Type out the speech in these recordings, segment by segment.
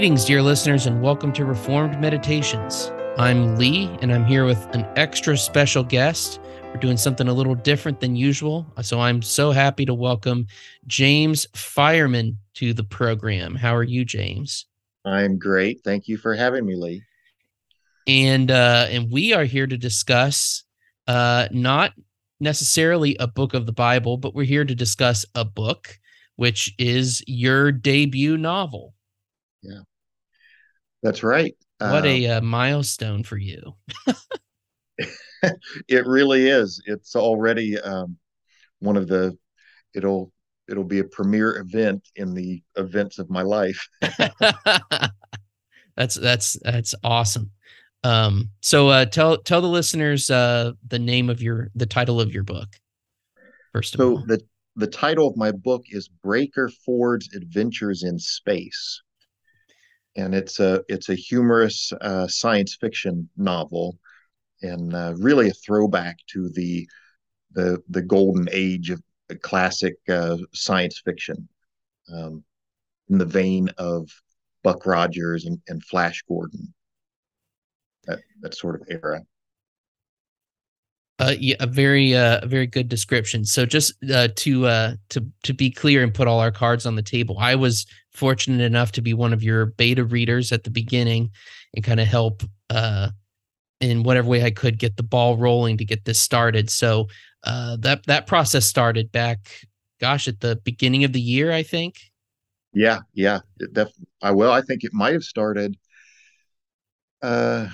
Greetings, dear listeners, and welcome to Reformed Meditations. I'm Lee, and I'm here with an extra special guest. We're doing something a little different than usual. So I'm so happy to welcome James Fireman to the program. How are you, James? I'm great. Thank you for having me, Lee. And uh, and we are here to discuss uh, not necessarily a book of the Bible, but we're here to discuss a book, which is your debut novel. Yeah, that's right. What a uh, milestone for you. it really is. It's already um, one of the. It'll it'll be a premier event in the events of my life. that's that's that's awesome. Um, so uh, tell tell the listeners uh, the name of your the title of your book. First of so all, the the title of my book is Breaker Ford's Adventures in Space and it's a it's a humorous uh, science fiction novel, and uh, really a throwback to the the the golden age of classic uh, science fiction, um, in the vein of Buck Rogers and, and Flash Gordon. That that sort of era. A very uh, a very good description. So just uh, to uh, to to be clear and put all our cards on the table, I was fortunate enough to be one of your beta readers at the beginning and kind of help uh, in whatever way I could get the ball rolling to get this started. So uh, that that process started back, gosh, at the beginning of the year, I think. Yeah, yeah, def- I well, I think it might have started. Uh,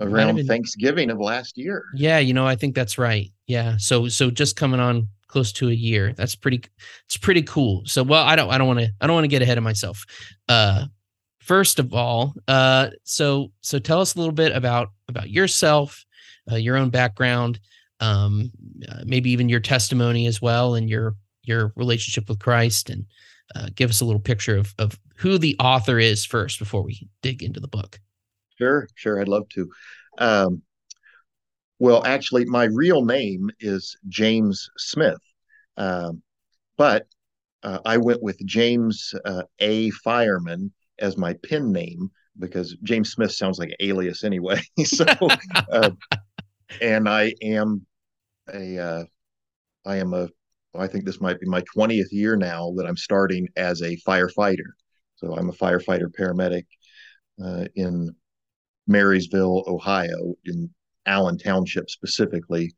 around been, Thanksgiving of last year. Yeah, you know, I think that's right. Yeah. So so just coming on close to a year. That's pretty it's pretty cool. So well, I don't I don't want to I don't want to get ahead of myself. Uh first of all, uh so so tell us a little bit about about yourself, uh, your own background, um uh, maybe even your testimony as well and your your relationship with Christ and uh, give us a little picture of of who the author is first before we dig into the book. Sure, sure. I'd love to. Um, well, actually, my real name is James Smith, um, but uh, I went with James uh, A. Fireman as my pen name because James Smith sounds like an alias anyway. so, uh, and I am a, uh, I am a, I think this might be my 20th year now that I'm starting as a firefighter. So I'm a firefighter paramedic uh, in Marysville, Ohio, in Allen Township specifically,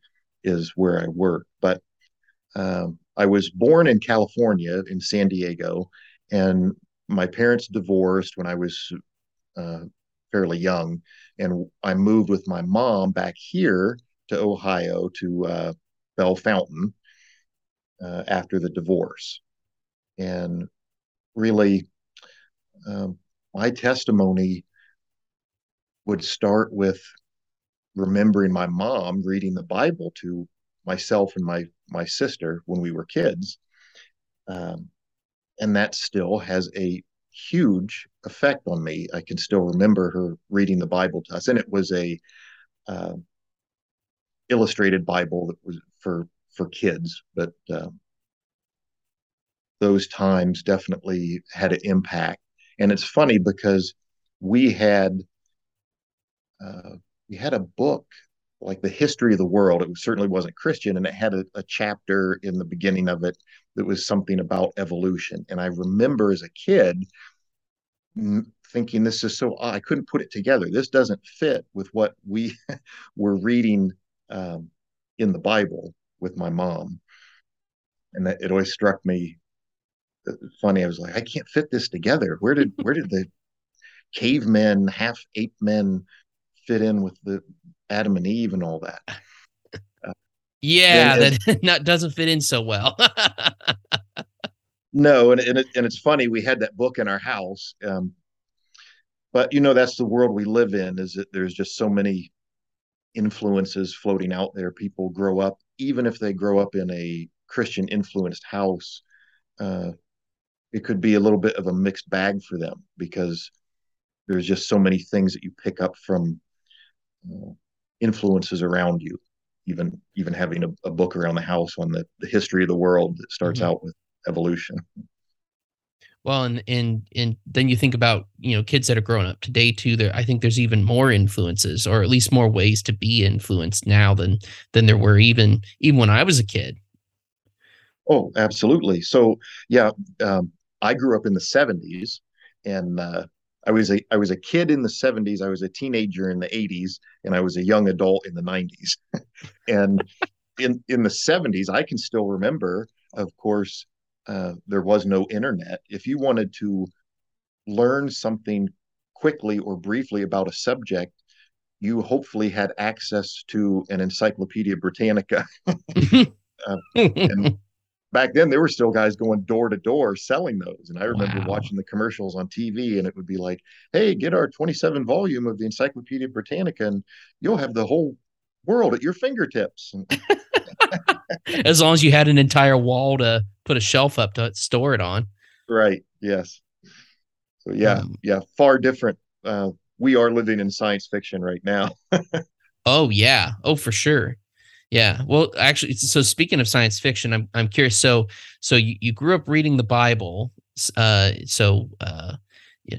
is where I work. But um, I was born in California, in San Diego, and my parents divorced when I was uh, fairly young, and I moved with my mom back here to Ohio to uh, Fountain uh, after the divorce. And really, um, my testimony would start with remembering my mom reading the Bible to myself and my my sister when we were kids, um, and that still has a huge effect on me. I can still remember her reading the Bible to us, and it was a uh, illustrated Bible that was for for kids, but uh, those times definitely had an impact. And it's funny because we had uh, we had a book like the history of the world. It certainly wasn't Christian, and it had a, a, chapter in the beginning of it that was something about evolution. And I remember as a kid thinking, "This is so I couldn't put it together. This doesn't fit with what we were reading um, in the Bible with my mom." And that it always struck me uh, funny. I was like, "I can't fit this together. Where did where did the cavemen, half ape men?" Fit in with the Adam and Eve and all that. Uh, yeah, that not doesn't fit in so well. no, and and, it, and it's funny we had that book in our house, um, but you know that's the world we live in. Is that there's just so many influences floating out there. People grow up, even if they grow up in a Christian influenced house, uh, it could be a little bit of a mixed bag for them because there's just so many things that you pick up from influences around you even even having a, a, book around the house on the, the history of the world that starts mm-hmm. out with evolution Well, and and and then you think about you know kids that are growing up today too. There, I think there's even more influences, or at least more ways to be influenced now than than there were even even when I was a kid. Oh, absolutely. So yeah, um, I grew up in the '70s, and uh, I was a I was a kid in the '70s. I was a teenager in the '80s, and I was a young adult in the '90s. and in in the '70s, I can still remember, of course, uh, there was no internet. If you wanted to learn something quickly or briefly about a subject, you hopefully had access to an Encyclopedia Britannica. uh, and back then, there were still guys going door to door selling those. And I remember wow. watching the commercials on TV, and it would be like, hey, get our 27 volume of the Encyclopedia Britannica, and you'll have the whole world at your fingertips. as long as you had an entire wall to put a shelf up to store it on. Right. Yes. So yeah, um, yeah, far different. Uh, we are living in science fiction right now. oh yeah. Oh for sure. Yeah. Well, actually, so speaking of science fiction, I'm I'm curious. So so you, you grew up reading the Bible. Uh, so uh,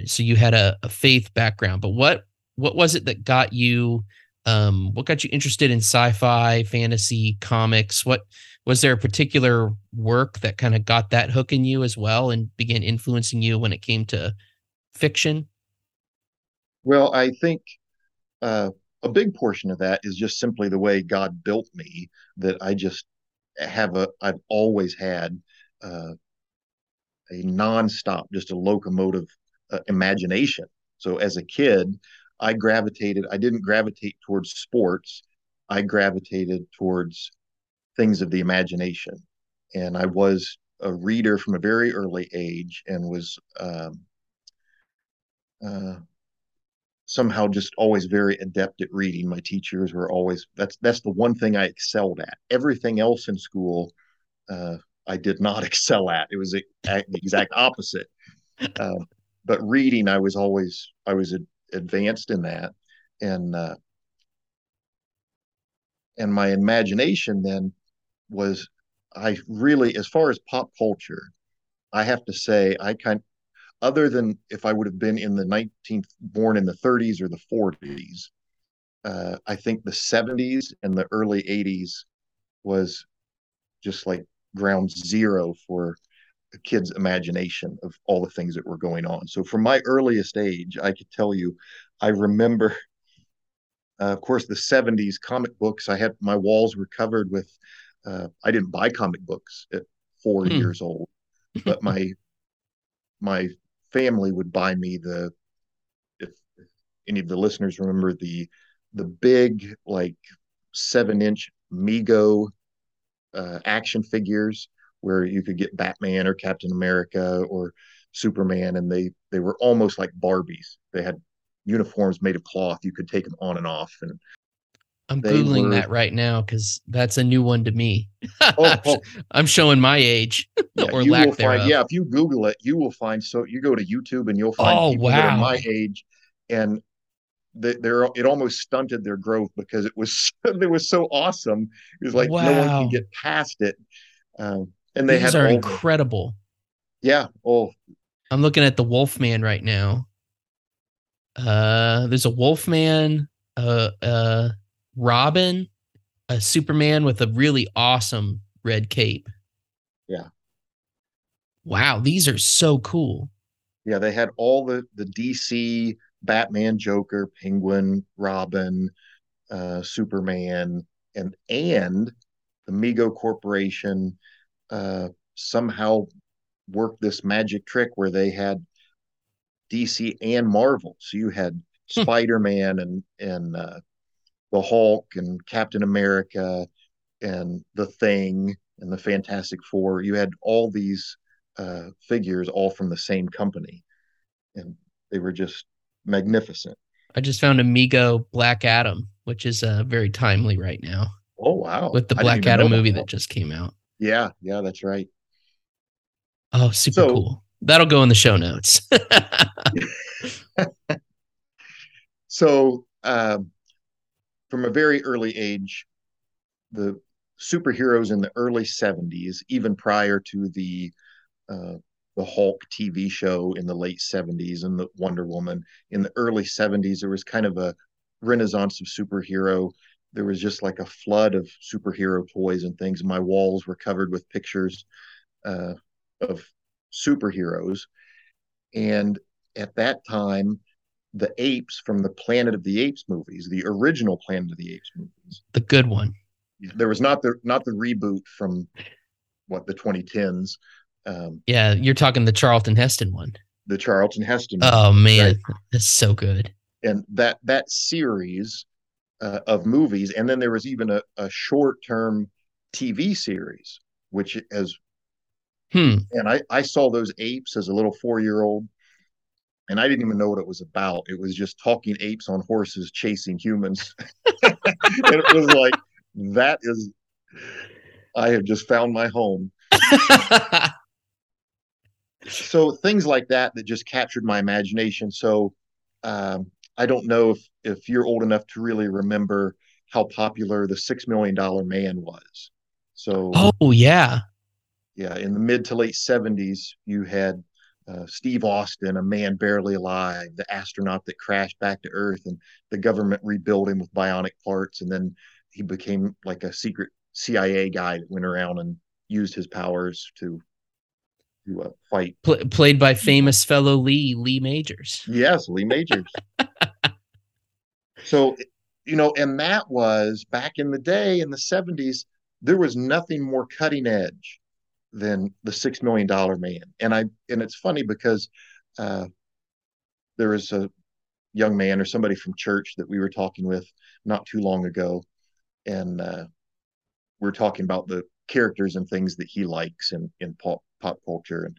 so you had a, a faith background, but what what was it that got you um, what got you interested in sci-fi, fantasy, comics? What was there a particular work that kind of got that hook in you as well and began influencing you when it came to fiction? Well, I think uh, a big portion of that is just simply the way God built me. That I just have a, I've always had uh, a nonstop, just a locomotive uh, imagination. So as a kid, I gravitated, I didn't gravitate towards sports. I gravitated towards things of the imagination. And I was a reader from a very early age and was um, uh, somehow just always very adept at reading. My teachers were always that's that's the one thing I excelled at. Everything else in school, uh, I did not excel at. It was the exact opposite. Uh, but reading, I was always I was a, advanced in that, and uh, and my imagination then was I really, as far as pop culture, I have to say I kind other than if I would have been in the 19th, born in the 30s or the 40s, uh, I think the 70s and the early 80s was just like ground zero for a kid's imagination of all the things that were going on. So from my earliest age, I could tell you, I remember, uh, of course, the 70s comic books. I had my walls were covered with, uh, I didn't buy comic books at four hmm. years old, but my, my family would buy me the, if, any of the listeners remember the, the big, like seven inch Mego uh, action figures where you could get Batman or Captain America or Superman, and they they were almost like Barbies. They had uniforms made of cloth. You could take them on and off. And I'm googling were, that right now because that's a new one to me. oh, oh. I'm showing my age yeah, or lack will thereof. Find, yeah, if you Google it, you will find. So you go to YouTube and you'll find oh, people wow. that are my age, and they're it almost stunted their growth because it was it was so awesome. It was like wow. no one can get past it. Um, and they These are incredible. Yeah. Oh, I'm looking at the Wolfman right now. Uh, there's a Wolfman, uh, uh, Robin, a Superman with a really awesome red cape. Yeah. Wow, these are so cool. Yeah, they had all the the DC Batman, Joker, Penguin, Robin, uh, Superman, and and the Mego Corporation uh, somehow worked this magic trick where they had DC and Marvel. So you had hmm. Spider Man and and uh, the Hulk and Captain America and the Thing and the Fantastic Four. You had all these uh, figures all from the same company, and they were just magnificent. I just found a Mego Black Adam, which is uh, very timely right now. Oh wow! With the Black Adam movie that just came out. Yeah, yeah, that's right. Oh, super so, cool. That'll go in the show notes. so, um, from a very early age, the superheroes in the early 70s, even prior to the uh, the Hulk TV show in the late 70s and the Wonder Woman. In the early 70s, there was kind of a renaissance of superhero. There was just like a flood of superhero toys and things. My walls were covered with pictures uh, of superheroes. And at that time, the apes from the Planet of the Apes movies, the original Planet of the Apes movies, the good one. There was not the not the reboot from what the 2010s. Um, yeah, you're talking the Charlton Heston one. The Charlton Heston. Oh man, right? that's so good. And that that series uh, of movies, and then there was even a, a short term TV series, which as hmm. and I I saw those apes as a little four year old, and I didn't even know what it was about. It was just talking apes on horses chasing humans, and it was like that is I have just found my home. so things like that that just captured my imagination. So um, I don't know if if you're old enough to really remember how popular the Six Million Dollar Man was. So oh yeah, yeah, in the mid to late '70s, you had uh, Steve Austin, a man barely alive, the astronaut that crashed back to Earth, and the government rebuilt him with bionic parts, and then he became like a secret CIA guy that went around and used his powers to to uh, fight. Pl- played by famous fellow Lee Lee Majors. Yes, Lee Majors. so, you know, and that was back in the day in the seventies. There was nothing more cutting edge than the Six Million Dollar Man, and I and it's funny because uh, there was a young man or somebody from church that we were talking with not too long ago, and uh, we're talking about the characters and things that he likes in in pop pop culture. And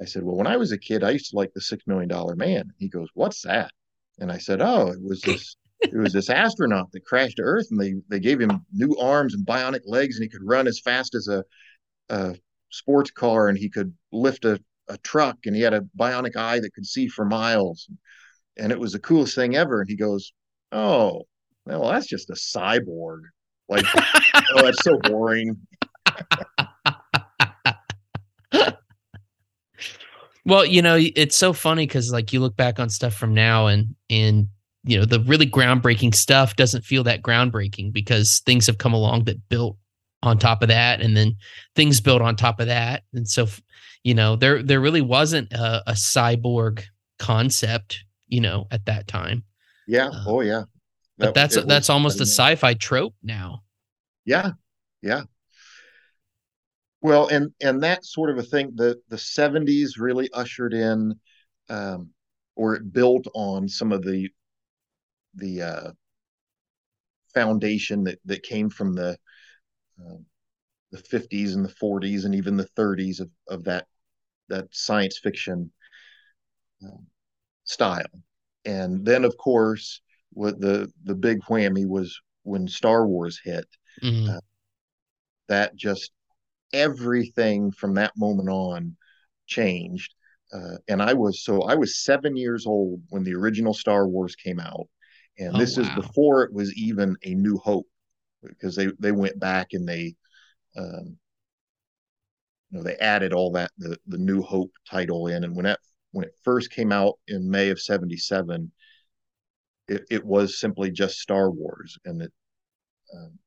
I said, well, when I was a kid, I used to like the Six Million Dollar Man. He goes, what's that? And I said, oh, it was this. it was this astronaut that crashed to Earth, and they they gave him new arms and bionic legs, and he could run as fast as a, a sports car, and he could lift a, a truck, and he had a bionic eye that could see for miles, and it was the coolest thing ever. And he goes, "Oh, well, that's just a cyborg." Like, oh, that's so boring. well, you know, it's so funny because like you look back on stuff from now and and you know the really groundbreaking stuff doesn't feel that groundbreaking because things have come along that built on top of that and then things built on top of that and so you know there there really wasn't a, a cyborg concept you know at that time yeah uh, oh yeah but that's that's almost a sci-fi trope now. Yeah, yeah. Well, and and that sort of a thing. The the seventies really ushered in, um, or it built on some of the the uh, foundation that that came from the the fifties and the forties and even the thirties of of that that science fiction uh, style. And then, of course, what the the big whammy was when Star Wars hit. Mm-hmm. Uh, that just everything from that moment on changed. Uh, and I was so I was seven years old when the original Star Wars came out, and oh, this wow. is before it was even a New Hope, because they they went back and they, um, you know, they added all that the the New Hope title in, and when that when it first came out in May of '77, it, it was simply just Star Wars, and it um,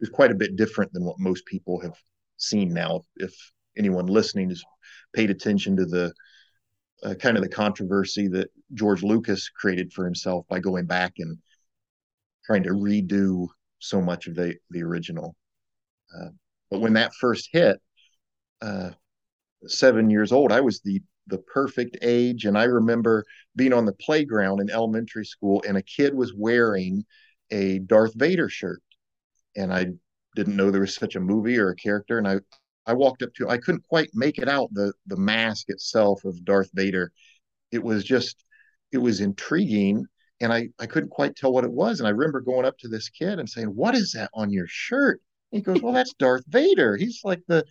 is quite a bit different than what most people have seen now. If anyone listening has paid attention to the uh, kind of the controversy that George Lucas created for himself by going back and trying to redo so much of the the original. Uh, but when that first hit, uh, seven years old, I was the the perfect age. And I remember being on the playground in elementary school, and a kid was wearing a Darth Vader shirt. And I didn't know there was such a movie or a character. And I, I walked up to, I couldn't quite make it out the the mask itself of Darth Vader. It was just, it was intriguing, and I I couldn't quite tell what it was. And I remember going up to this kid and saying, "What is that on your shirt?" he goes, "Well, that's Darth Vader. He's like the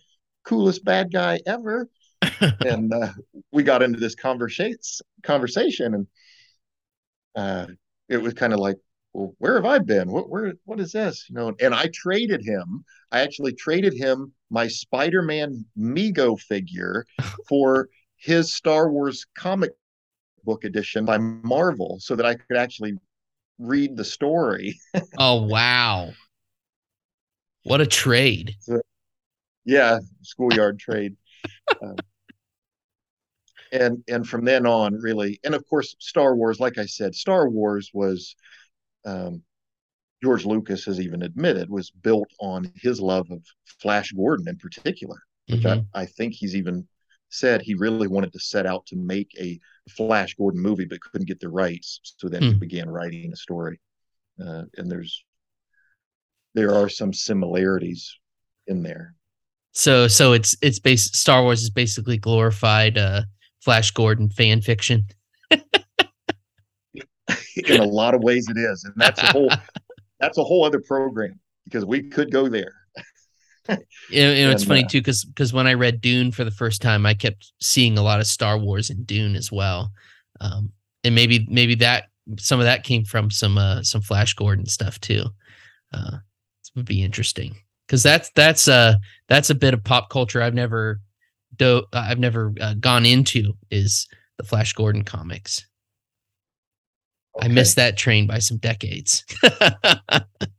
coolest bad guy ever." and uh, we got into this conversation conversation and uh, it was kind of like well where have i been what where what is this you know and i traded him i actually traded him my spider-man mego figure for his Star Wars comic book edition by Marvel so that I could actually read the story. oh wow. What a trade. So, yeah, schoolyard trade. Um, and and from then on, really, and of course, Star Wars. Like I said, Star Wars was um, George Lucas has even admitted was built on his love of Flash Gordon in particular, which mm-hmm. I, I think he's even said he really wanted to set out to make a Flash Gordon movie, but couldn't get the rights. So then mm. he began writing a story. Uh, and there's there are some similarities in there. So so it's it's based Star Wars is basically glorified uh Flash Gordon fan fiction. In a lot of ways it is. And that's a whole that's a whole other program because we could go there. You know, you know it's and, funny uh, too because because when I read Dune for the first time, I kept seeing a lot of Star Wars in Dune as well, um, and maybe maybe that some of that came from some uh, some Flash Gordon stuff too. Uh, would be interesting because that's that's uh that's a bit of pop culture I've never do I've never uh, gone into is the Flash Gordon comics. Okay. I missed that train by some decades.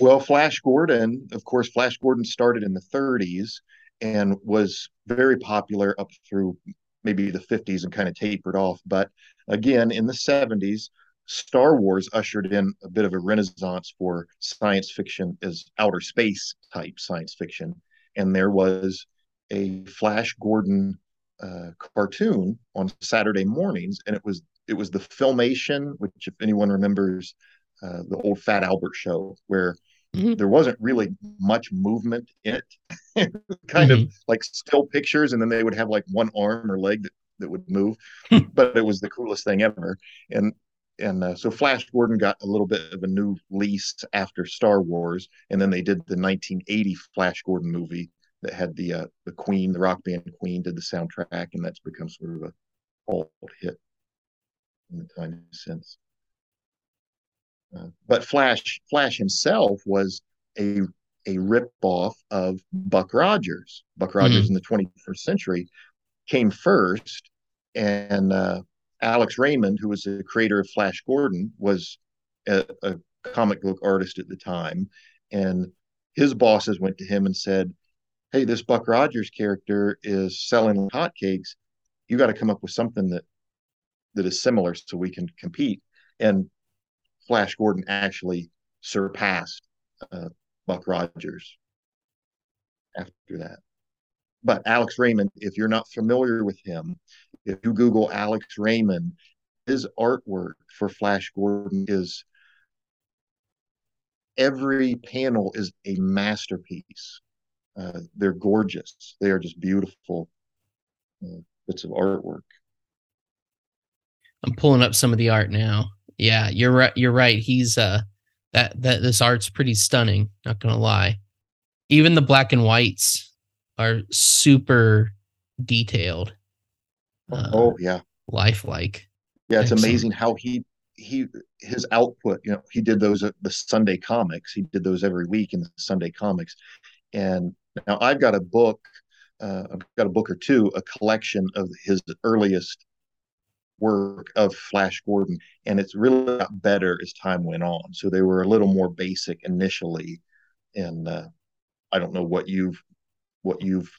well, Flash Gordon, of course, Flash Gordon started in the 30s and was very popular up through maybe the 50s and kind of tapered off. But again, in the 70s, Star Wars ushered in a bit of a renaissance for science fiction as outer space type science fiction. And there was a Flash Gordon uh, cartoon on Saturday mornings, and it was it was the Filmation, which if anyone remembers, uh, the old Fat Albert show, where mm-hmm. there wasn't really much movement in it, kind mm-hmm. of like still pictures, and then they would have like one arm or leg that, that would move, but it was the coolest thing ever. And and uh, so Flash Gordon got a little bit of a new lease after Star Wars, and then they did the 1980 Flash Gordon movie that had the uh, the Queen, the rock band Queen, did the soundtrack, and that's become sort of a cult hit in the time since. Uh, but Flash Flash himself was a a ripoff of Buck Rogers. Buck Rogers mm-hmm. in the 21st century came first, and uh, Alex Raymond, who was the creator of Flash Gordon, was a, a comic book artist at the time, and his bosses went to him and said, "Hey, this Buck Rogers character is selling hotcakes. You got to come up with something that that is similar so we can compete." And Flash Gordon actually surpassed uh, Buck Rogers after that. But Alex Raymond, if you're not familiar with him, if you Google Alex Raymond, his artwork for Flash Gordon is every panel is a masterpiece. Uh, they're gorgeous. They are just beautiful uh, bits of artwork. I'm pulling up some of the art now. Yeah, you're right. You're right. He's uh that that this art's pretty stunning. Not gonna lie. Even the black and whites are super detailed. Uh, oh yeah, lifelike. Yeah, it's Excellent. amazing how he he his output. You know, he did those at the Sunday comics. He did those every week in the Sunday comics. And now I've got a book. Uh, I've got a book or two, a collection of his earliest work of Flash Gordon, and it's really got better as time went on. So they were a little more basic initially, and uh, I don't know what you've what you've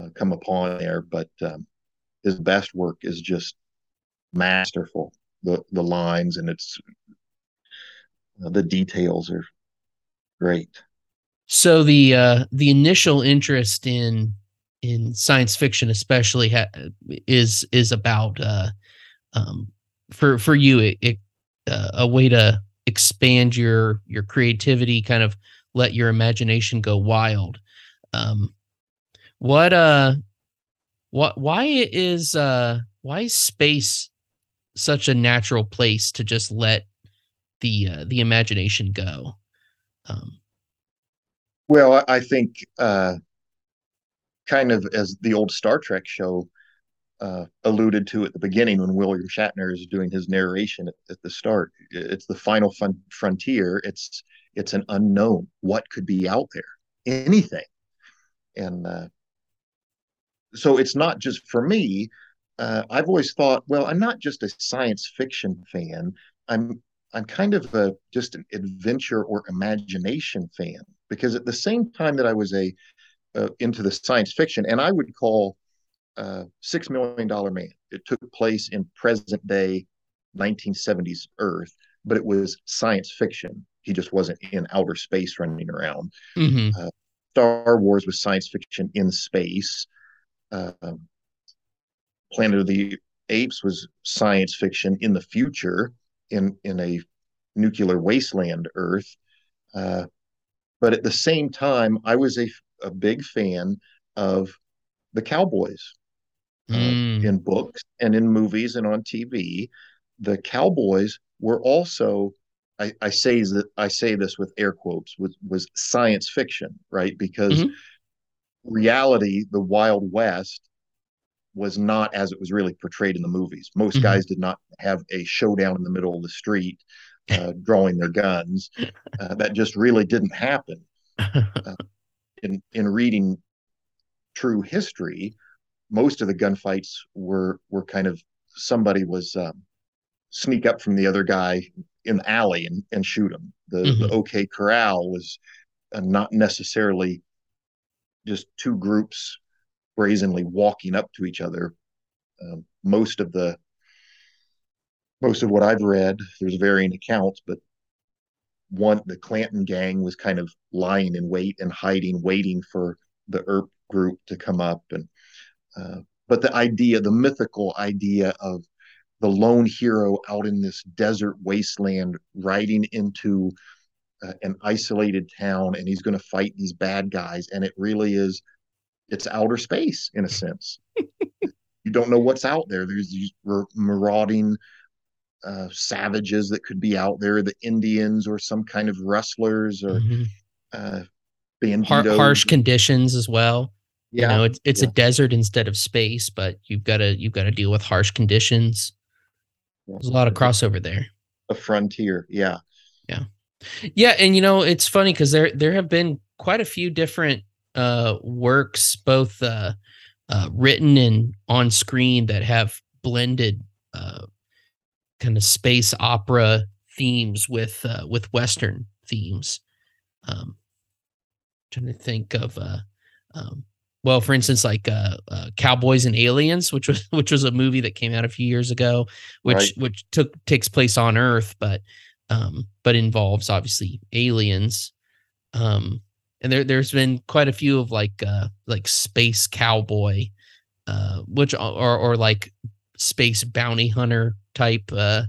uh, come upon there, but um, his best work is just masterful. The the lines and it's uh, the details are great. So the uh, the initial interest in in science fiction, especially, ha- is is about uh, um, for for you it, it uh, a way to expand your your creativity, kind of let your imagination go wild. Um, what uh what why is uh why is space such a natural place to just let the uh, the imagination go? Um well, I think uh kind of as the old Star Trek show uh, alluded to at the beginning when William Shatner is doing his narration at, at the start. It's the final frontier. It's it's an unknown. What could be out there? Anything. And uh, so it's not just for me. Uh, I've always thought, well, I'm not just a science fiction fan. I'm I'm kind of a just an adventure or imagination fan because at the same time that I was a uh, into the science fiction, and I would call uh, Six Million Dollar Man. It took place in present day 1970s Earth, but it was science fiction. He just wasn't in outer space running around. Mm-hmm. Uh, Star Wars was science fiction in space. Uh, Planet of the Apes was science fiction in the future in in a nuclear wasteland Earth. Uh, but at the same time, I was a, a big fan of the Cowboys mm. in books and in movies and on TV. The Cowboys were also, I, I say that I say this with air quotes, was was science fiction, right? Because mm-hmm. reality, the Wild West, was not as it was really portrayed in the movies. Most mm-hmm. guys did not have a showdown in the middle of the street uh, drawing their guns. Uh, that just really didn't happen. Uh, in in reading true history, most of the gunfights were were kind of somebody was um, sneak up from the other guy in the alley and, and shoot him. The, mm-hmm. the OK Corral was uh, not necessarily just two groups brazenly walking up to each other. Um, most of the most of what I've read, there's varying accounts, but one the Clanton gang was kind of lying in wait and hiding, waiting for the Earp group to come up. And uh, but the idea, the mythical idea of the lone hero out in this desert wasteland, riding into uh, an isolated town, and he's going to fight these bad guys, and it really is, it's outer space in a sense. you don't know what's out there. There's these marauding uh, savages that could be out there, the Indians or some kind of rustlers or mm-hmm. uh, Har- harsh conditions as well. Yeah, you know, it's it's yeah. a desert instead of space, but you've got to you've got to deal with harsh conditions. There's a lot of crossover there. A frontier, yeah, yeah, yeah, and you know it's funny because there there have been quite a few different uh, works, both uh, uh, written and on screen, that have blended uh, kind of space opera themes with uh, with Western themes. Um, trying to think of uh, um, well, for instance, like uh, uh, Cowboys and Aliens, which was which was a movie that came out a few years ago, which right. which took takes place on Earth, but um, but involves obviously aliens. Um, and there there's been quite a few of like uh, like space cowboy, uh, which or or like space bounty hunter type uh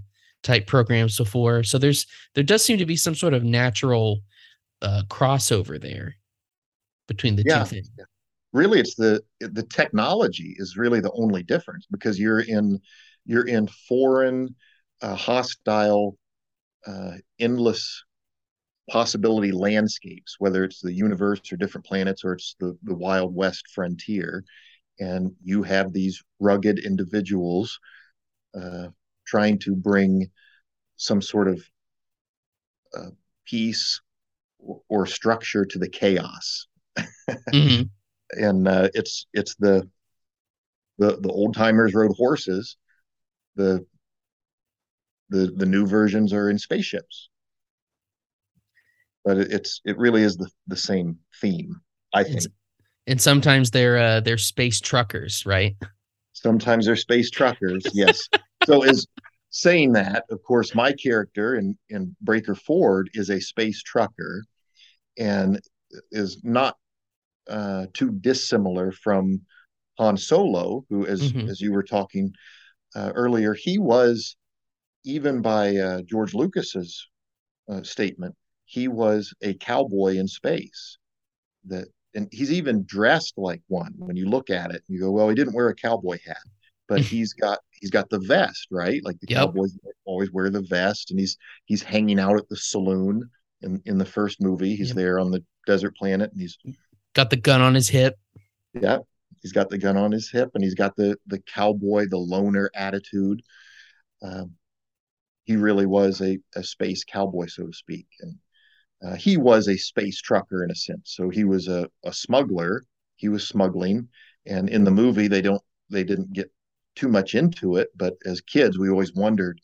type programs before. So there's there does seem to be some sort of natural uh crossover there between the yeah. two things. Really it's the the technology is really the only difference because you're in you're in foreign uh, hostile uh, endless possibility landscapes whether it's the universe or different planets or it's the the wild west frontier and you have these rugged individuals uh, trying to bring some sort of uh, peace or, or, structure to the chaos. mm-hmm. And uh, it's it's the the the old timers rode horses. The the the new versions are in spaceships. But it, it's it really is the the same theme, I think. It's, and sometimes they're uh, they're space truckers, right? Sometimes they're space truckers. Yes. so is saying that, of course, my character in in Breaker Ford is a space trucker, and is not uh, too dissimilar from Han Solo, who, as mm-hmm. as you were talking uh, earlier, he was even by uh, George Lucas's uh, statement, he was a cowboy in space. That and he's even dressed like one when you look at it. You go, well, he didn't wear a cowboy hat, but he's got he's got the vest, right? Like the yep. cowboys always wear the vest, and he's he's hanging out at the saloon in in the first movie. He's yep. there on the desert planet, and he's got the gun on his hip. Yeah, he's got the gun on his hip, and he's got the the cowboy, the loner attitude. Um, he really was a, a space cowboy, so to speak, and uh, he was a space trucker in a sense. So he was a, a smuggler. He was smuggling, And in the movie, they don't they didn't get too much into it, but as kids, we always wondered.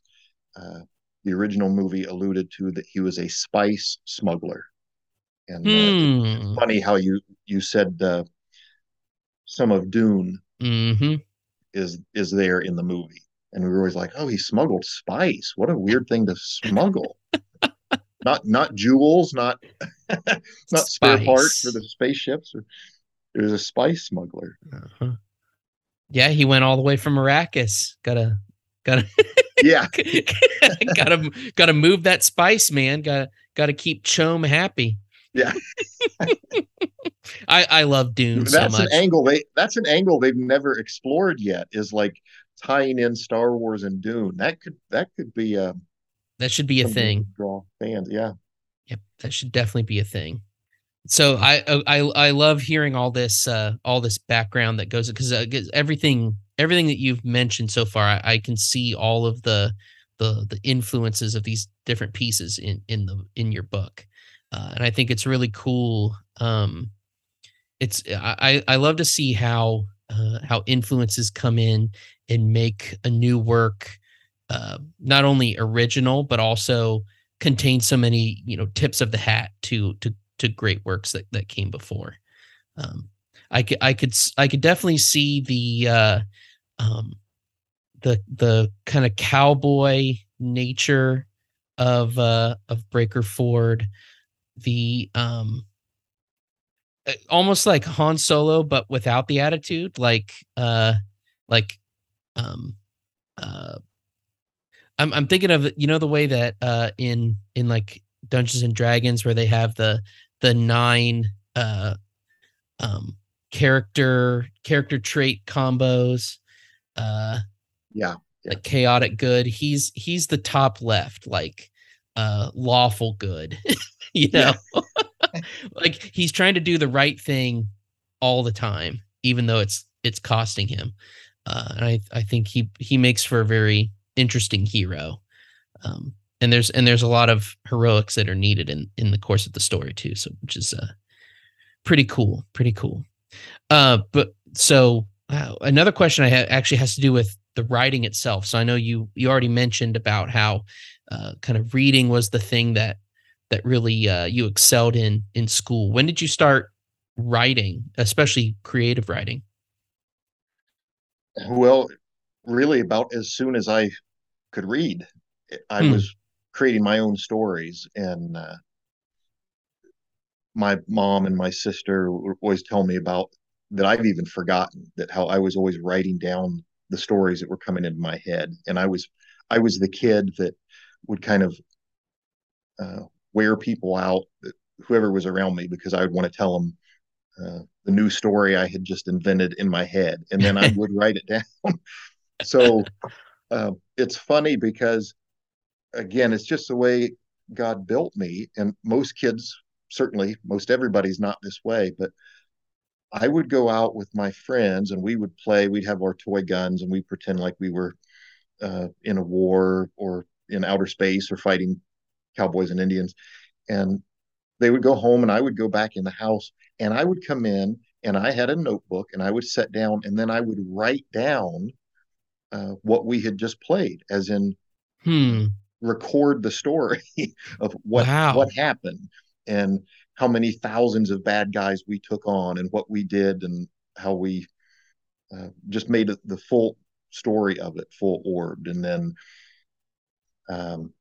Uh, the original movie alluded to that he was a spice smuggler, and uh, Hmm. funny how you you said uh, some of Dune Mm-hmm. is is there in the movie, and we were always like, oh, he smuggled spice. What a weird thing to smuggle. not not jewels, not not spare parts for the spaceships. Or, it was a spice smuggler. Uh-huh. Yeah, he went all the way from Arrakis. Gotta, gotta, Yeah, gotta, gotta move that spice, man. Gotta, gotta keep CHOAM happy. Yeah. I I love Dune so that's much. an angle they that's an angle they've never explored yet. Is like tying in Star Wars and Dune. That could that could be a that should be a thing. draw fans. Yeah, Yep, that should definitely be a thing. So I I I love hearing all this uh all this background that goes because uh, everything everything that you've mentioned so far I, I can see all of the the the influences of these different pieces in in the in your book, uh, and I think it's really cool. Um, it's I I love to see how uh, how influences come in and make a new work uh, not only original but also contain so many you know tips of the hat to to to great works that that came before. Um, I could I could I could definitely see the uh, um, the the kind of cowboy nature of uh, of Breaker Ford, the um, almost like Han Solo but without the attitude, like uh, like um, uh, I'm I'm thinking of you know the way that uh in in like Dungeons and Dragons where they have the the nine uh um character character trait combos uh yeah, like chaotic good. He's he's the top left like uh lawful good you know like he's trying to do the right thing all the time even though it's it's costing him. Uh and i i think he he makes for a very interesting hero. Um and there's and there's a lot of heroics that are needed in in the course of the story too so which is uh pretty cool pretty cool. Uh but so uh, another question i had actually has to do with the writing itself. So i know you you already mentioned about how uh kind of reading was the thing that that really uh you excelled in in school when did you start writing especially creative writing Well, really, about as soon as I could read, I Hmm. was creating my own stories, and uh, my mom and my sister would always tell me about that. I've even forgotten that how I was always writing down the stories that were coming into my head, and I was I was the kid that would kind of uh, wear people out, whoever was around me, because I would want to tell them uh, the new story I had just invented in my head, and then I would write it down. so uh, it's funny because, again, it's just the way God built me, and most kids, certainly, most everybody's not this way, but I would go out with my friends and we would play. We'd have our toy guns and we pretend like we were uh, in a war or in outer space or fighting cowboys and Indians. And they would go home and I would go back in the house and I would come in and I had a notebook and I would sit down and then I would write down uh, what we had just played, as in hmm record the story of what Wow. what happened and how many thousands of bad guys we took on and what we did and how we uh, just made the full story of it full orbed and then um,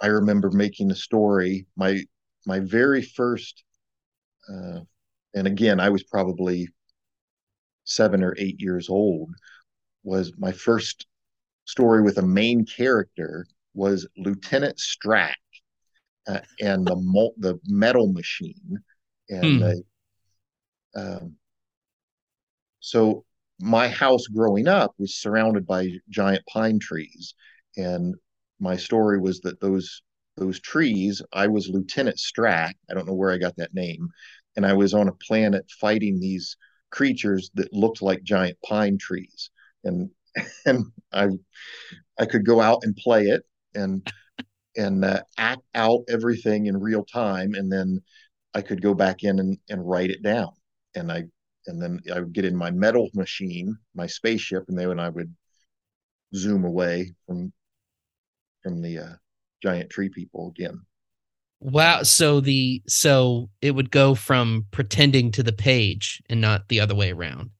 I remember making a story. My my very first, uh, and again, I was probably seven or eight years old. Was my first story with a main character was Lieutenant Strack uh, and the mul- the metal machine, and Hmm. the, um, so my house growing up was surrounded by giant pine trees, and my story was that those those trees, I was Lieutenant Strack. I don't know where I got that name, and I was on a planet fighting these creatures that looked like giant pine trees, and and I I could go out and play it and and uh, act out everything in real time, and then I could go back in and, and write it down, and I and then I would get in my metal machine, my spaceship, and then I would zoom away from from the uh, giant tree people again. Wow. So the so it would go from pretending to the page and not the other way around.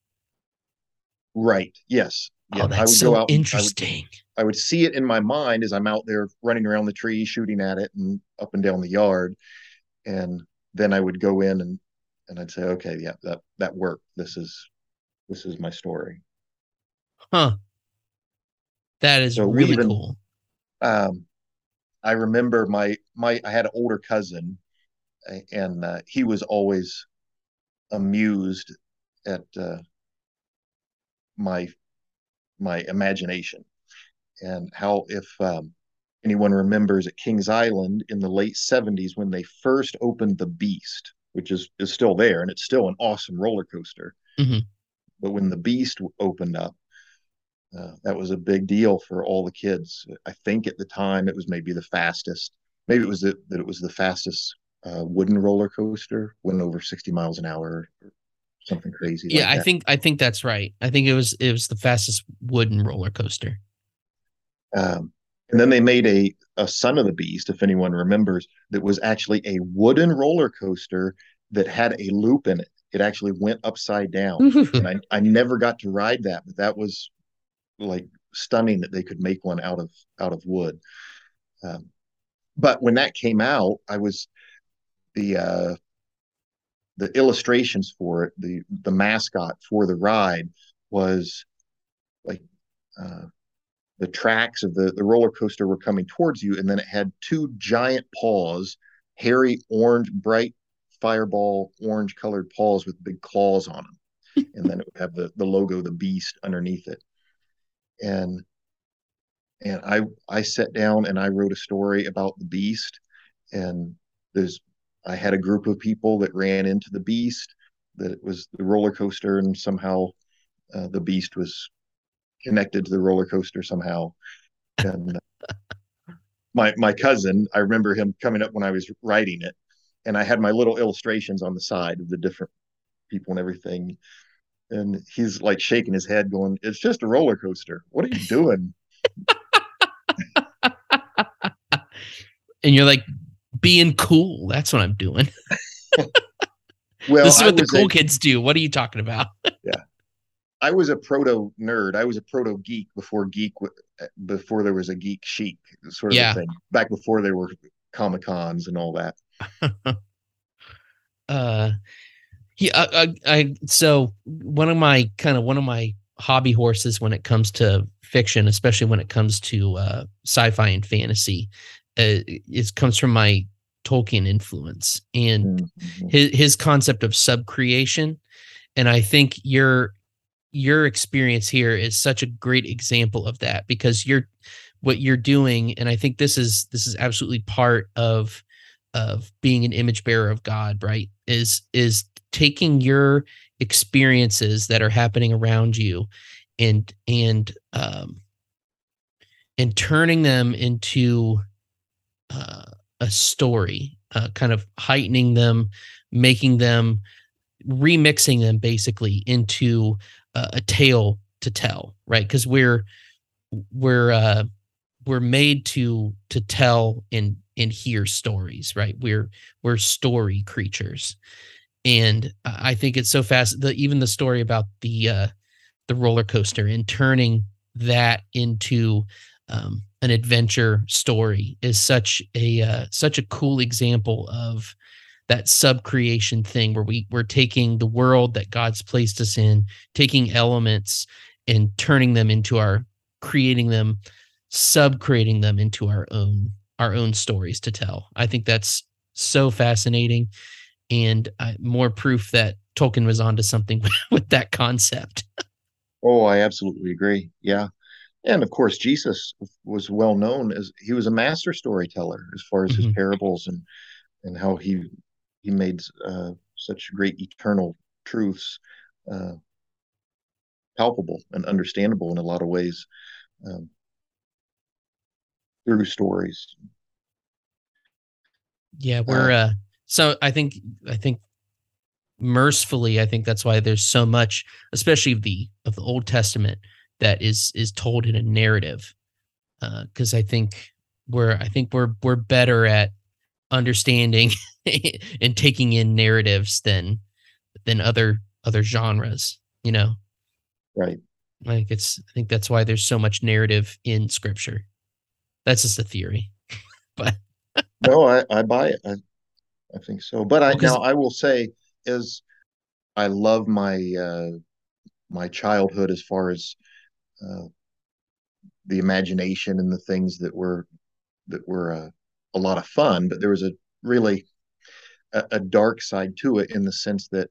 Right. Yes. Yeah. Oh, that's I would so go out interesting. I would, I would see it in my mind as I'm out there running around the tree, shooting at it and up and down the yard. And then I would go in and and I'd say, okay, yeah, that that worked. This is this is my story. Huh. That is so really even, cool. Um, I remember my my I had an older cousin, and uh, he was always amused at uh, my my imagination and how if um, anyone remembers at Kings Island in the late 70s when they first opened the Beast, which is is still there and it's still an awesome roller coaster. Mm-hmm. But when the Beast opened up, uh, that was a big deal for all the kids. I think at the time it was maybe the fastest. Maybe it was the, that it was the fastest uh, wooden roller coaster, went over 60 miles an hour or something crazy. Yeah, like I think I think that's right. I think it was it was the fastest wooden roller coaster. Um, and then they made a a Son of the Beast, if anyone remembers, that was actually a wooden roller coaster that had a loop in it. It actually went upside down, and I I never got to ride that, but that was like stunning that they could make one out of out of wood. Um, but when that came out, I was the uh, the illustrations for it, the the mascot for the ride was like uh, the tracks of the, the roller coaster were coming towards you, and then it had two giant paws, hairy orange, bright fireball orange colored paws with big claws on them. and then it would have the, the logo, the beast underneath it. And and I I sat down and I wrote a story about the beast. And there's I had a group of people that ran into the beast, that it was the roller coaster, and somehow uh, the beast was connected to the roller coaster somehow. And my my cousin, I remember him coming up when I was writing it, and I had my little illustrations on the side of the different people and everything. And he's like shaking his head, going, "It's just a roller coaster. What are you doing?" and you're like, being cool. That's what I'm doing. well, this is what the cool a, kids do. What are you talking about? yeah. I was a proto nerd. I was a proto geek before geek before there was a geek chic sort of yeah. thing. Back before there were comic cons and all that. uh, yeah. I, I, I so one of my kind of one of my hobby horses when it comes to fiction, especially when it comes to uh, sci-fi and fantasy, uh, it comes from my Tolkien influence and mm-hmm. his his concept of subcreation. And I think your your experience here is such a great example of that because you're what you're doing, and I think this is this is absolutely part of of being an image bearer of God, right? Is is taking your experiences that are happening around you and and um and turning them into uh, a story, uh, kind of heightening them, making them, remixing them basically into uh, a tale to tell, right? Because we're we're uh, we're made to to tell and and hear stories, right? We're we're story creatures, and I think it's so fast. The even the story about the uh, the roller coaster and turning that into um, an adventure story is such a uh, such a cool example of that sub creation thing where we we're taking the world that God's placed us in, taking elements and turning them into our creating them, sub creating them into our own our own stories to tell. I think that's so fascinating and uh, more proof that Tolkien was onto something with, with that concept. oh, I absolutely agree. Yeah and of course jesus was well known as he was a master storyteller as far as mm-hmm. his parables and and how he he made uh, such great eternal truths uh, palpable and understandable in a lot of ways um, through stories yeah we're uh, uh so i think i think mercifully, I think that's why there's so much, especially of the of the Old Testament, that is is told in a narrative. Because uh, I think we're I think we're we're better at understanding and taking in narratives than than other other genres. You know, right? Like it's I think that's why there's so much narrative in Scripture. That's just a theory, but no, I I buy it. I I think so. But I now I will say is I love my uh, my childhood as far as uh, the imagination and the things that were that were uh, a lot of fun. But there was a really a, a dark side to it in the sense that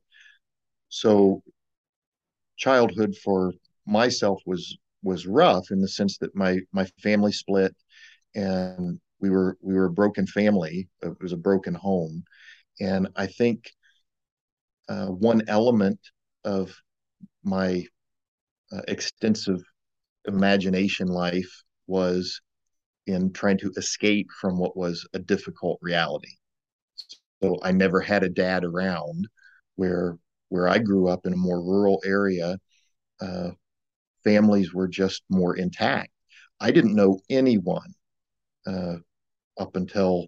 so childhood for myself was was rough in the sense that my my family split and we were we were a broken family it was a broken home and i think uh, one element of my uh, extensive imagination life was in trying to escape from what was a difficult reality. So I never had a dad around where where I grew up in a more rural area. Uh, families were just more intact. I didn't know anyone uh, up until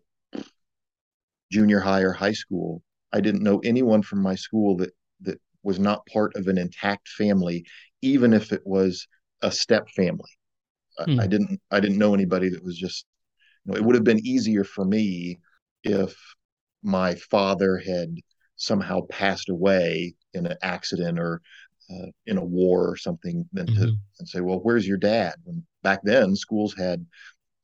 junior high or high school I didn't know anyone from my school that that was not part of an intact family, even if it was a step family. Hmm. I, I didn't I didn't know anybody that was just you know, it would have been easier for me if my father had somehow passed away in an accident or uh, in a war or something than mm-hmm. to and say, well, where's your dad? When back then schools had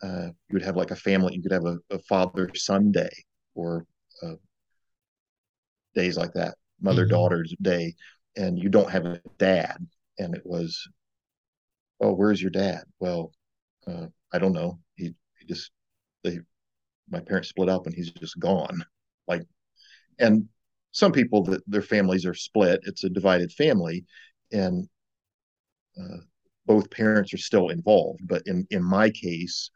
uh, you would have like a family, you could have a, a father son day or a days like that, mother daughter's mm-hmm. day, and you don't have a dad. And it was, oh, where's your dad? Well, uh, I don't know. He, he just, they, my parents split up and he's just gone. Like, and some people that their families are split, it's a divided family, and uh, both parents are still involved. But in in my case,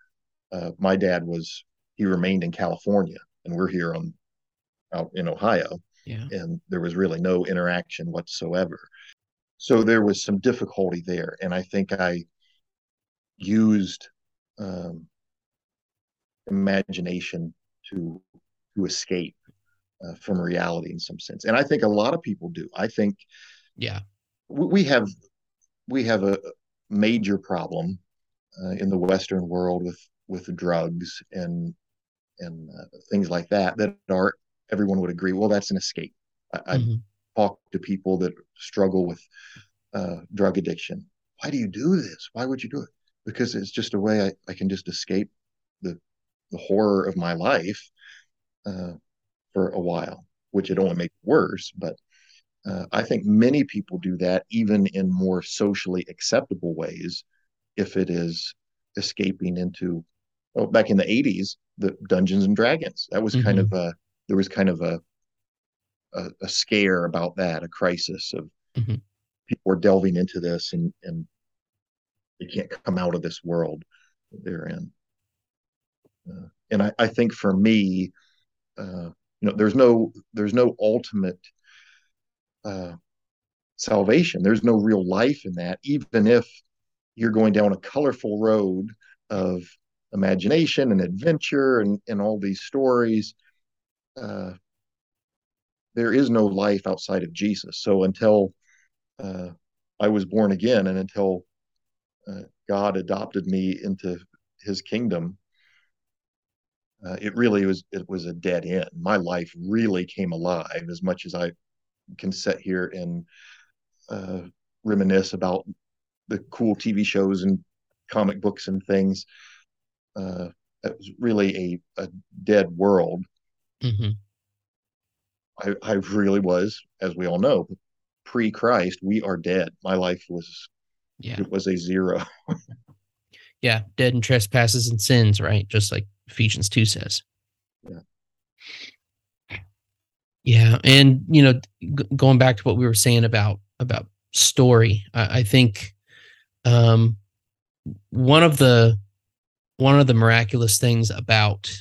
uh, my dad was he remained in California, and we're here on out in Ohio, yeah. and there was really no interaction whatsoever. So there was some difficulty there, and I think I used um, imagination to to escape uh, from reality in some sense, and I think a lot of people do. I think, yeah, we, we have we have a major problem uh, in the Western world with with drugs and and uh, things like that that are everyone would agree, well, that's an escape. I, mm-hmm. I talk to people that struggle with uh, drug addiction. Why do you do this? Why would you do it? Because it's just a way I, I can just escape the the horror of my life uh, for a while, which it only makes worse. But uh, I think many people do that even in more socially acceptable ways, if it is escaping into. Oh, back in the '80s, the Dungeons and Dragons. That was mm-hmm. kind of a there was kind of a a, a scare about that, a crisis of mm-hmm. people were delving into this and and they can't come out of this world they're in. Uh, and I, I think for me, uh, you know, there's no there's no ultimate uh, salvation. There's no real life in that, even if you're going down a colorful road of imagination and adventure and, and all these stories uh, there is no life outside of Jesus. So until uh, I was born again and until uh, God adopted me into His kingdom, uh, it really was it was a dead end. My life really came alive as much as I can sit here and uh, reminisce about the cool TV shows and comic books and things. Uh, it was really a, a dead world Mm-hmm. I, I really was, as we all know, pre Christ, we are dead. My life was, yeah, it was a zero. yeah, dead in trespasses and sins, right? Just like Ephesians 2 says. Yeah. Yeah. And, you know, g- going back to what we were saying about, about story, I, I think, um, one of the, one of the miraculous things about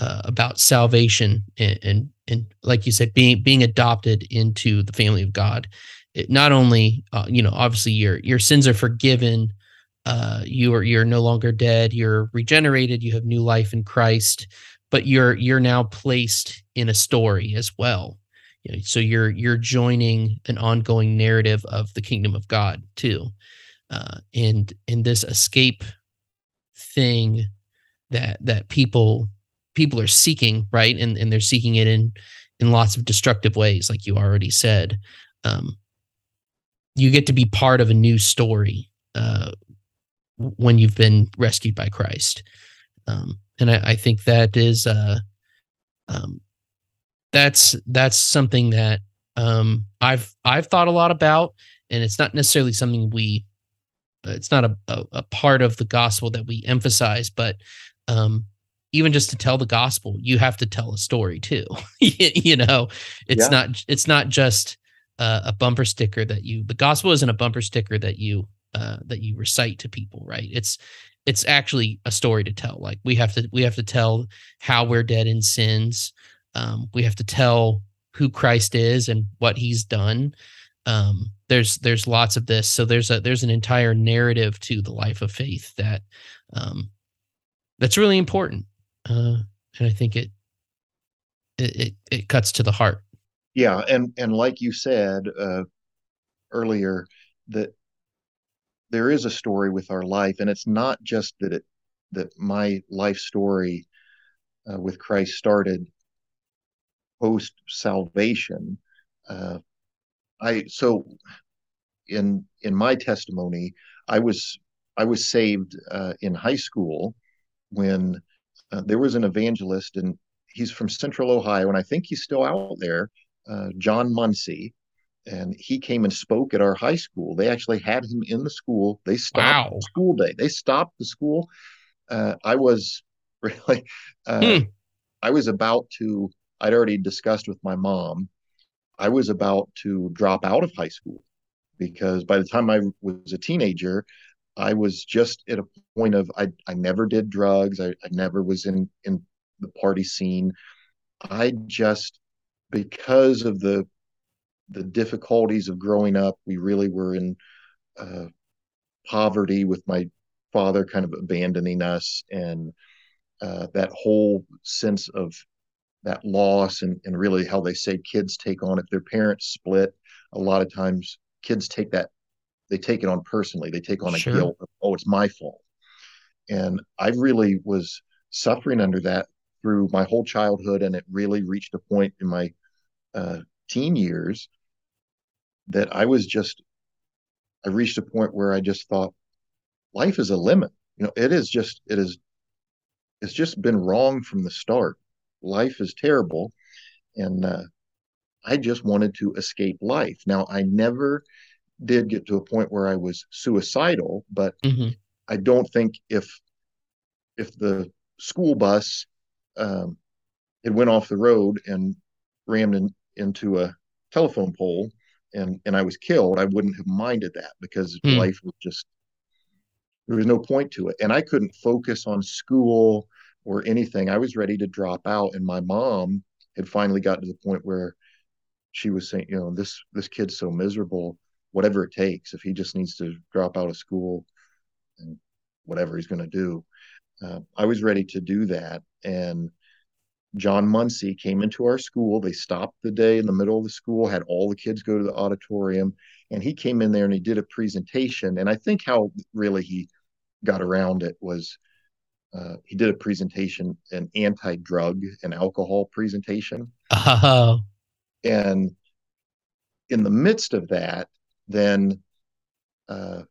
uh, about salvation and, and, and like you said, being being adopted into the family of God. It not only uh, you know obviously your your sins are forgiven, uh, you are you're no longer dead, you're regenerated, you have new life in Christ, but you're you're now placed in a story as well. You know, so you're you're joining an ongoing narrative of the kingdom of God too, uh, and and this escape thing that that people people are seeking right? And and they're seeking it in in lots of destructive ways like you already said. Um you get to be part of a new story uh when you've been rescued by christ. Um and i, I think that is uh um that's that's something that um i've i've thought a lot about and it's not necessarily something we it's not a, a, a part of the gospel that we emphasize but um even just to tell the gospel you have to tell a story too you know? It's yeah. not it's not just uh, a bumper sticker that you the gospel isn't a bumper sticker that you uh, that you recite to people right? It's it's actually a story to tell. Like we have to we have to tell how we're dead in sins. Um, we have to tell who christ is and what he's done um, there's there's lots of this so there's a there's an entire narrative to the life of faith that um, that's really important uh, and I think it, it it cuts to the heart. Yeah, and and like you said uh, earlier, that there is a story with our life, and it's not just that it that my life story uh, with Christ started post salvation. I so in in my testimony, I was I was saved uh, in high school when uh, there was an evangelist, and he's from Central Ohio, and I think he's still out there, uh, John Muncie. And he came and spoke at our high school. They actually had him in the school. They stopped wow. school day. They stopped the school. Uh, I was really, uh, hmm. I was about to. I'd already discussed with my mom. I was about to drop out of high school because by the time I was a teenager, I was just at a point of I, I never did drugs. I, I never was in, in the party scene. I just because of the the difficulties of growing up, we really were in uh, poverty with my father kind of abandoning us and uh, that whole sense of that loss and, and really how they say kids take on if their parents split a lot of times kids take that they take it on personally. They take on a sure. guilt. Of, oh, it's my fault. And I really was suffering under that through my whole childhood, and it really reached a point in my uh, teen years that I was just. I reached a point where I just thought, life is a limit. You know, it is just it is. It's just been wrong from the start. Life is terrible, and uh, I just wanted to escape life. Now I never did get to a point where I was suicidal, but mm-hmm. I don't think if if the school bus um, it went off the road and rammed in, into a telephone pole and and I was killed, I wouldn't have minded that because mm. life was just there was no point to it, and I couldn't focus on school or anything. I was ready to drop out, and my mom had finally gotten to the point where she was saying, you know, this this kid's so miserable whatever it takes. If he just needs to drop out of school and whatever he's going to do, uh, I was ready to do that. And John Muncie came into our school. They stopped the day in the middle of the school, had all the kids go to the auditorium, and he came in there and he did a presentation. And I think how really he got around it was uh, he did a presentation, an anti-drug and alcohol presentation. Oh. And in the midst of that, then uh,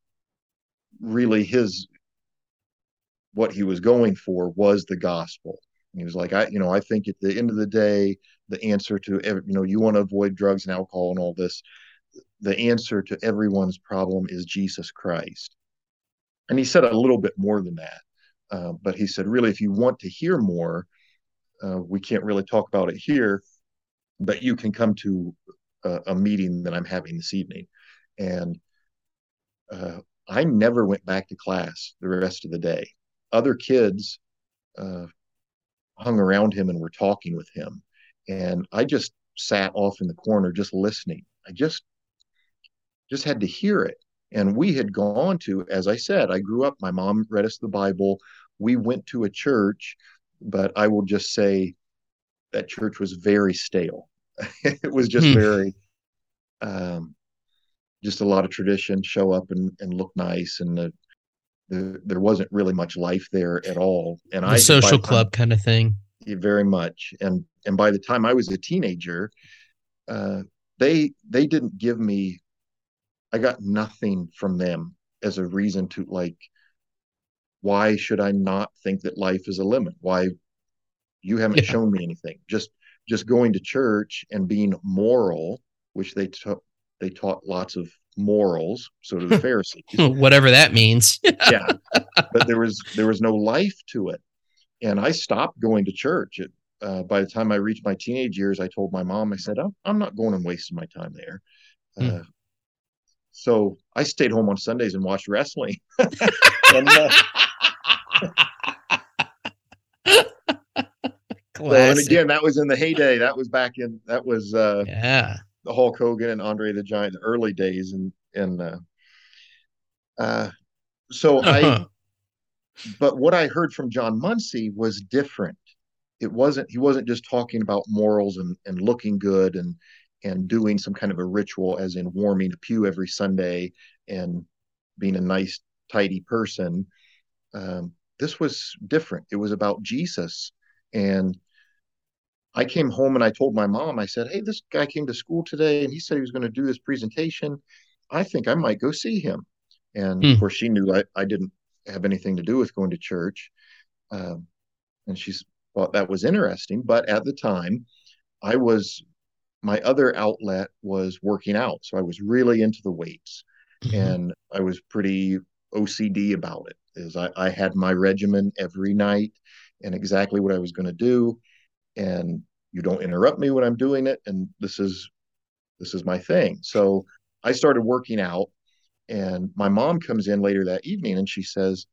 really his what he was going for was the gospel. He was like, I, you know, I think at the end of the day, the answer to, every, you know, you want to avoid drugs and alcohol and all this. The answer to everyone's problem is Jesus Christ. And he said a little bit more than that. Uh, but he said, really, if you want to hear more, uh, we can't really talk about it here, but you can come to a, a meeting that I'm having this evening and uh, I never went back to class the rest of the day. Other kids uh, hung around him and were talking with him, and I just sat off in the corner just listening. I just just had to hear it. And we had gone to, as I said, I grew up, my mom read us the Bible. We went to a church, but I will just say that church was very stale. it was just hmm. very, um, just a lot of tradition, show up and, and look nice. And the, the, there wasn't really much life there at all. And the I, social club kind of thing. Very much. And, and by the time I was a teenager, uh, they, they didn't give me I got nothing from them as a reason to like, why should I not think that life is a limit? Why you haven't yeah. shown me anything? Just just going to church and being moral, which they taught they taught lots of morals, so to the Pharisees. Whatever that means. yeah. But there was there was no life to it. And I stopped going to church. It, uh, by the time I reached my teenage years, I told my mom, I said, I'm, I'm not going and wasting my time there. Mm. Uh, so I stayed home on Sundays and watched wrestling. and, uh, well, and again, that was in the heyday. That was back in that was uh, yeah the Hulk Hogan and Andre the Giant, the early days, and and uh, uh, so uh-huh. I. But what I heard from John Muncie was different. It wasn't he wasn't just talking about morals and and looking good and and doing some kind of a ritual, as in warming a pew every Sunday and being a nice, tidy person. Um, this was different. It was about Jesus. And I came home and I told my mom, I said, Hey, this guy came to school today and he said he was going to do this presentation. I think I might go see him. And hmm. of course, she knew I, I didn't have anything to do with going to church. Um, and she thought that was interesting. But at the time, I was my other outlet was working out. So I was really into the weights mm-hmm. and I was pretty OCD about it. Is I, I had my regimen every night and exactly what I was going to do. And you don't interrupt me when I'm doing it. And this is this is my thing. So I started working out and my mom comes in later that evening and she says,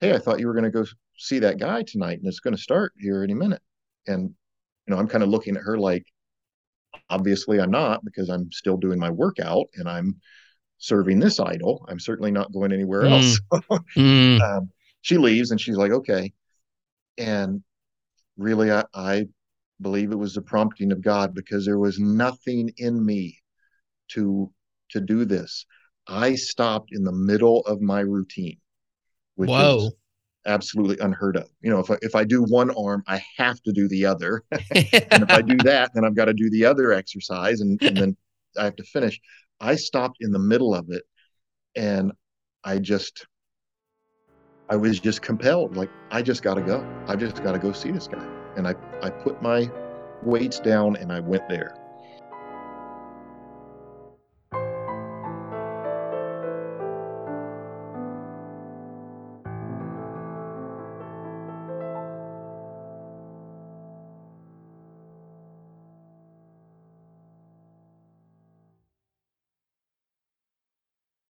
Hey, I thought you were going to go see that guy tonight and it's going to start here any minute. And, you know, I'm kind of looking at her like, Obviously, I'm not because I'm still doing my workout and I'm serving this idol. I'm certainly not going anywhere mm. else. mm. um, she leaves and she's like, okay. And really, I, I believe it was the prompting of God because there was nothing in me to to do this. I stopped in the middle of my routine, which Whoa. is absolutely unheard of. You know, if I, if I do one arm, I have to do the other. and if I do that, then I've got to do the other exercise and, and then I have to finish. I stopped in the middle of it and I just, I was just compelled. Like, I just got to go. I just got to go see this guy. And I, I put my weights down and I went there.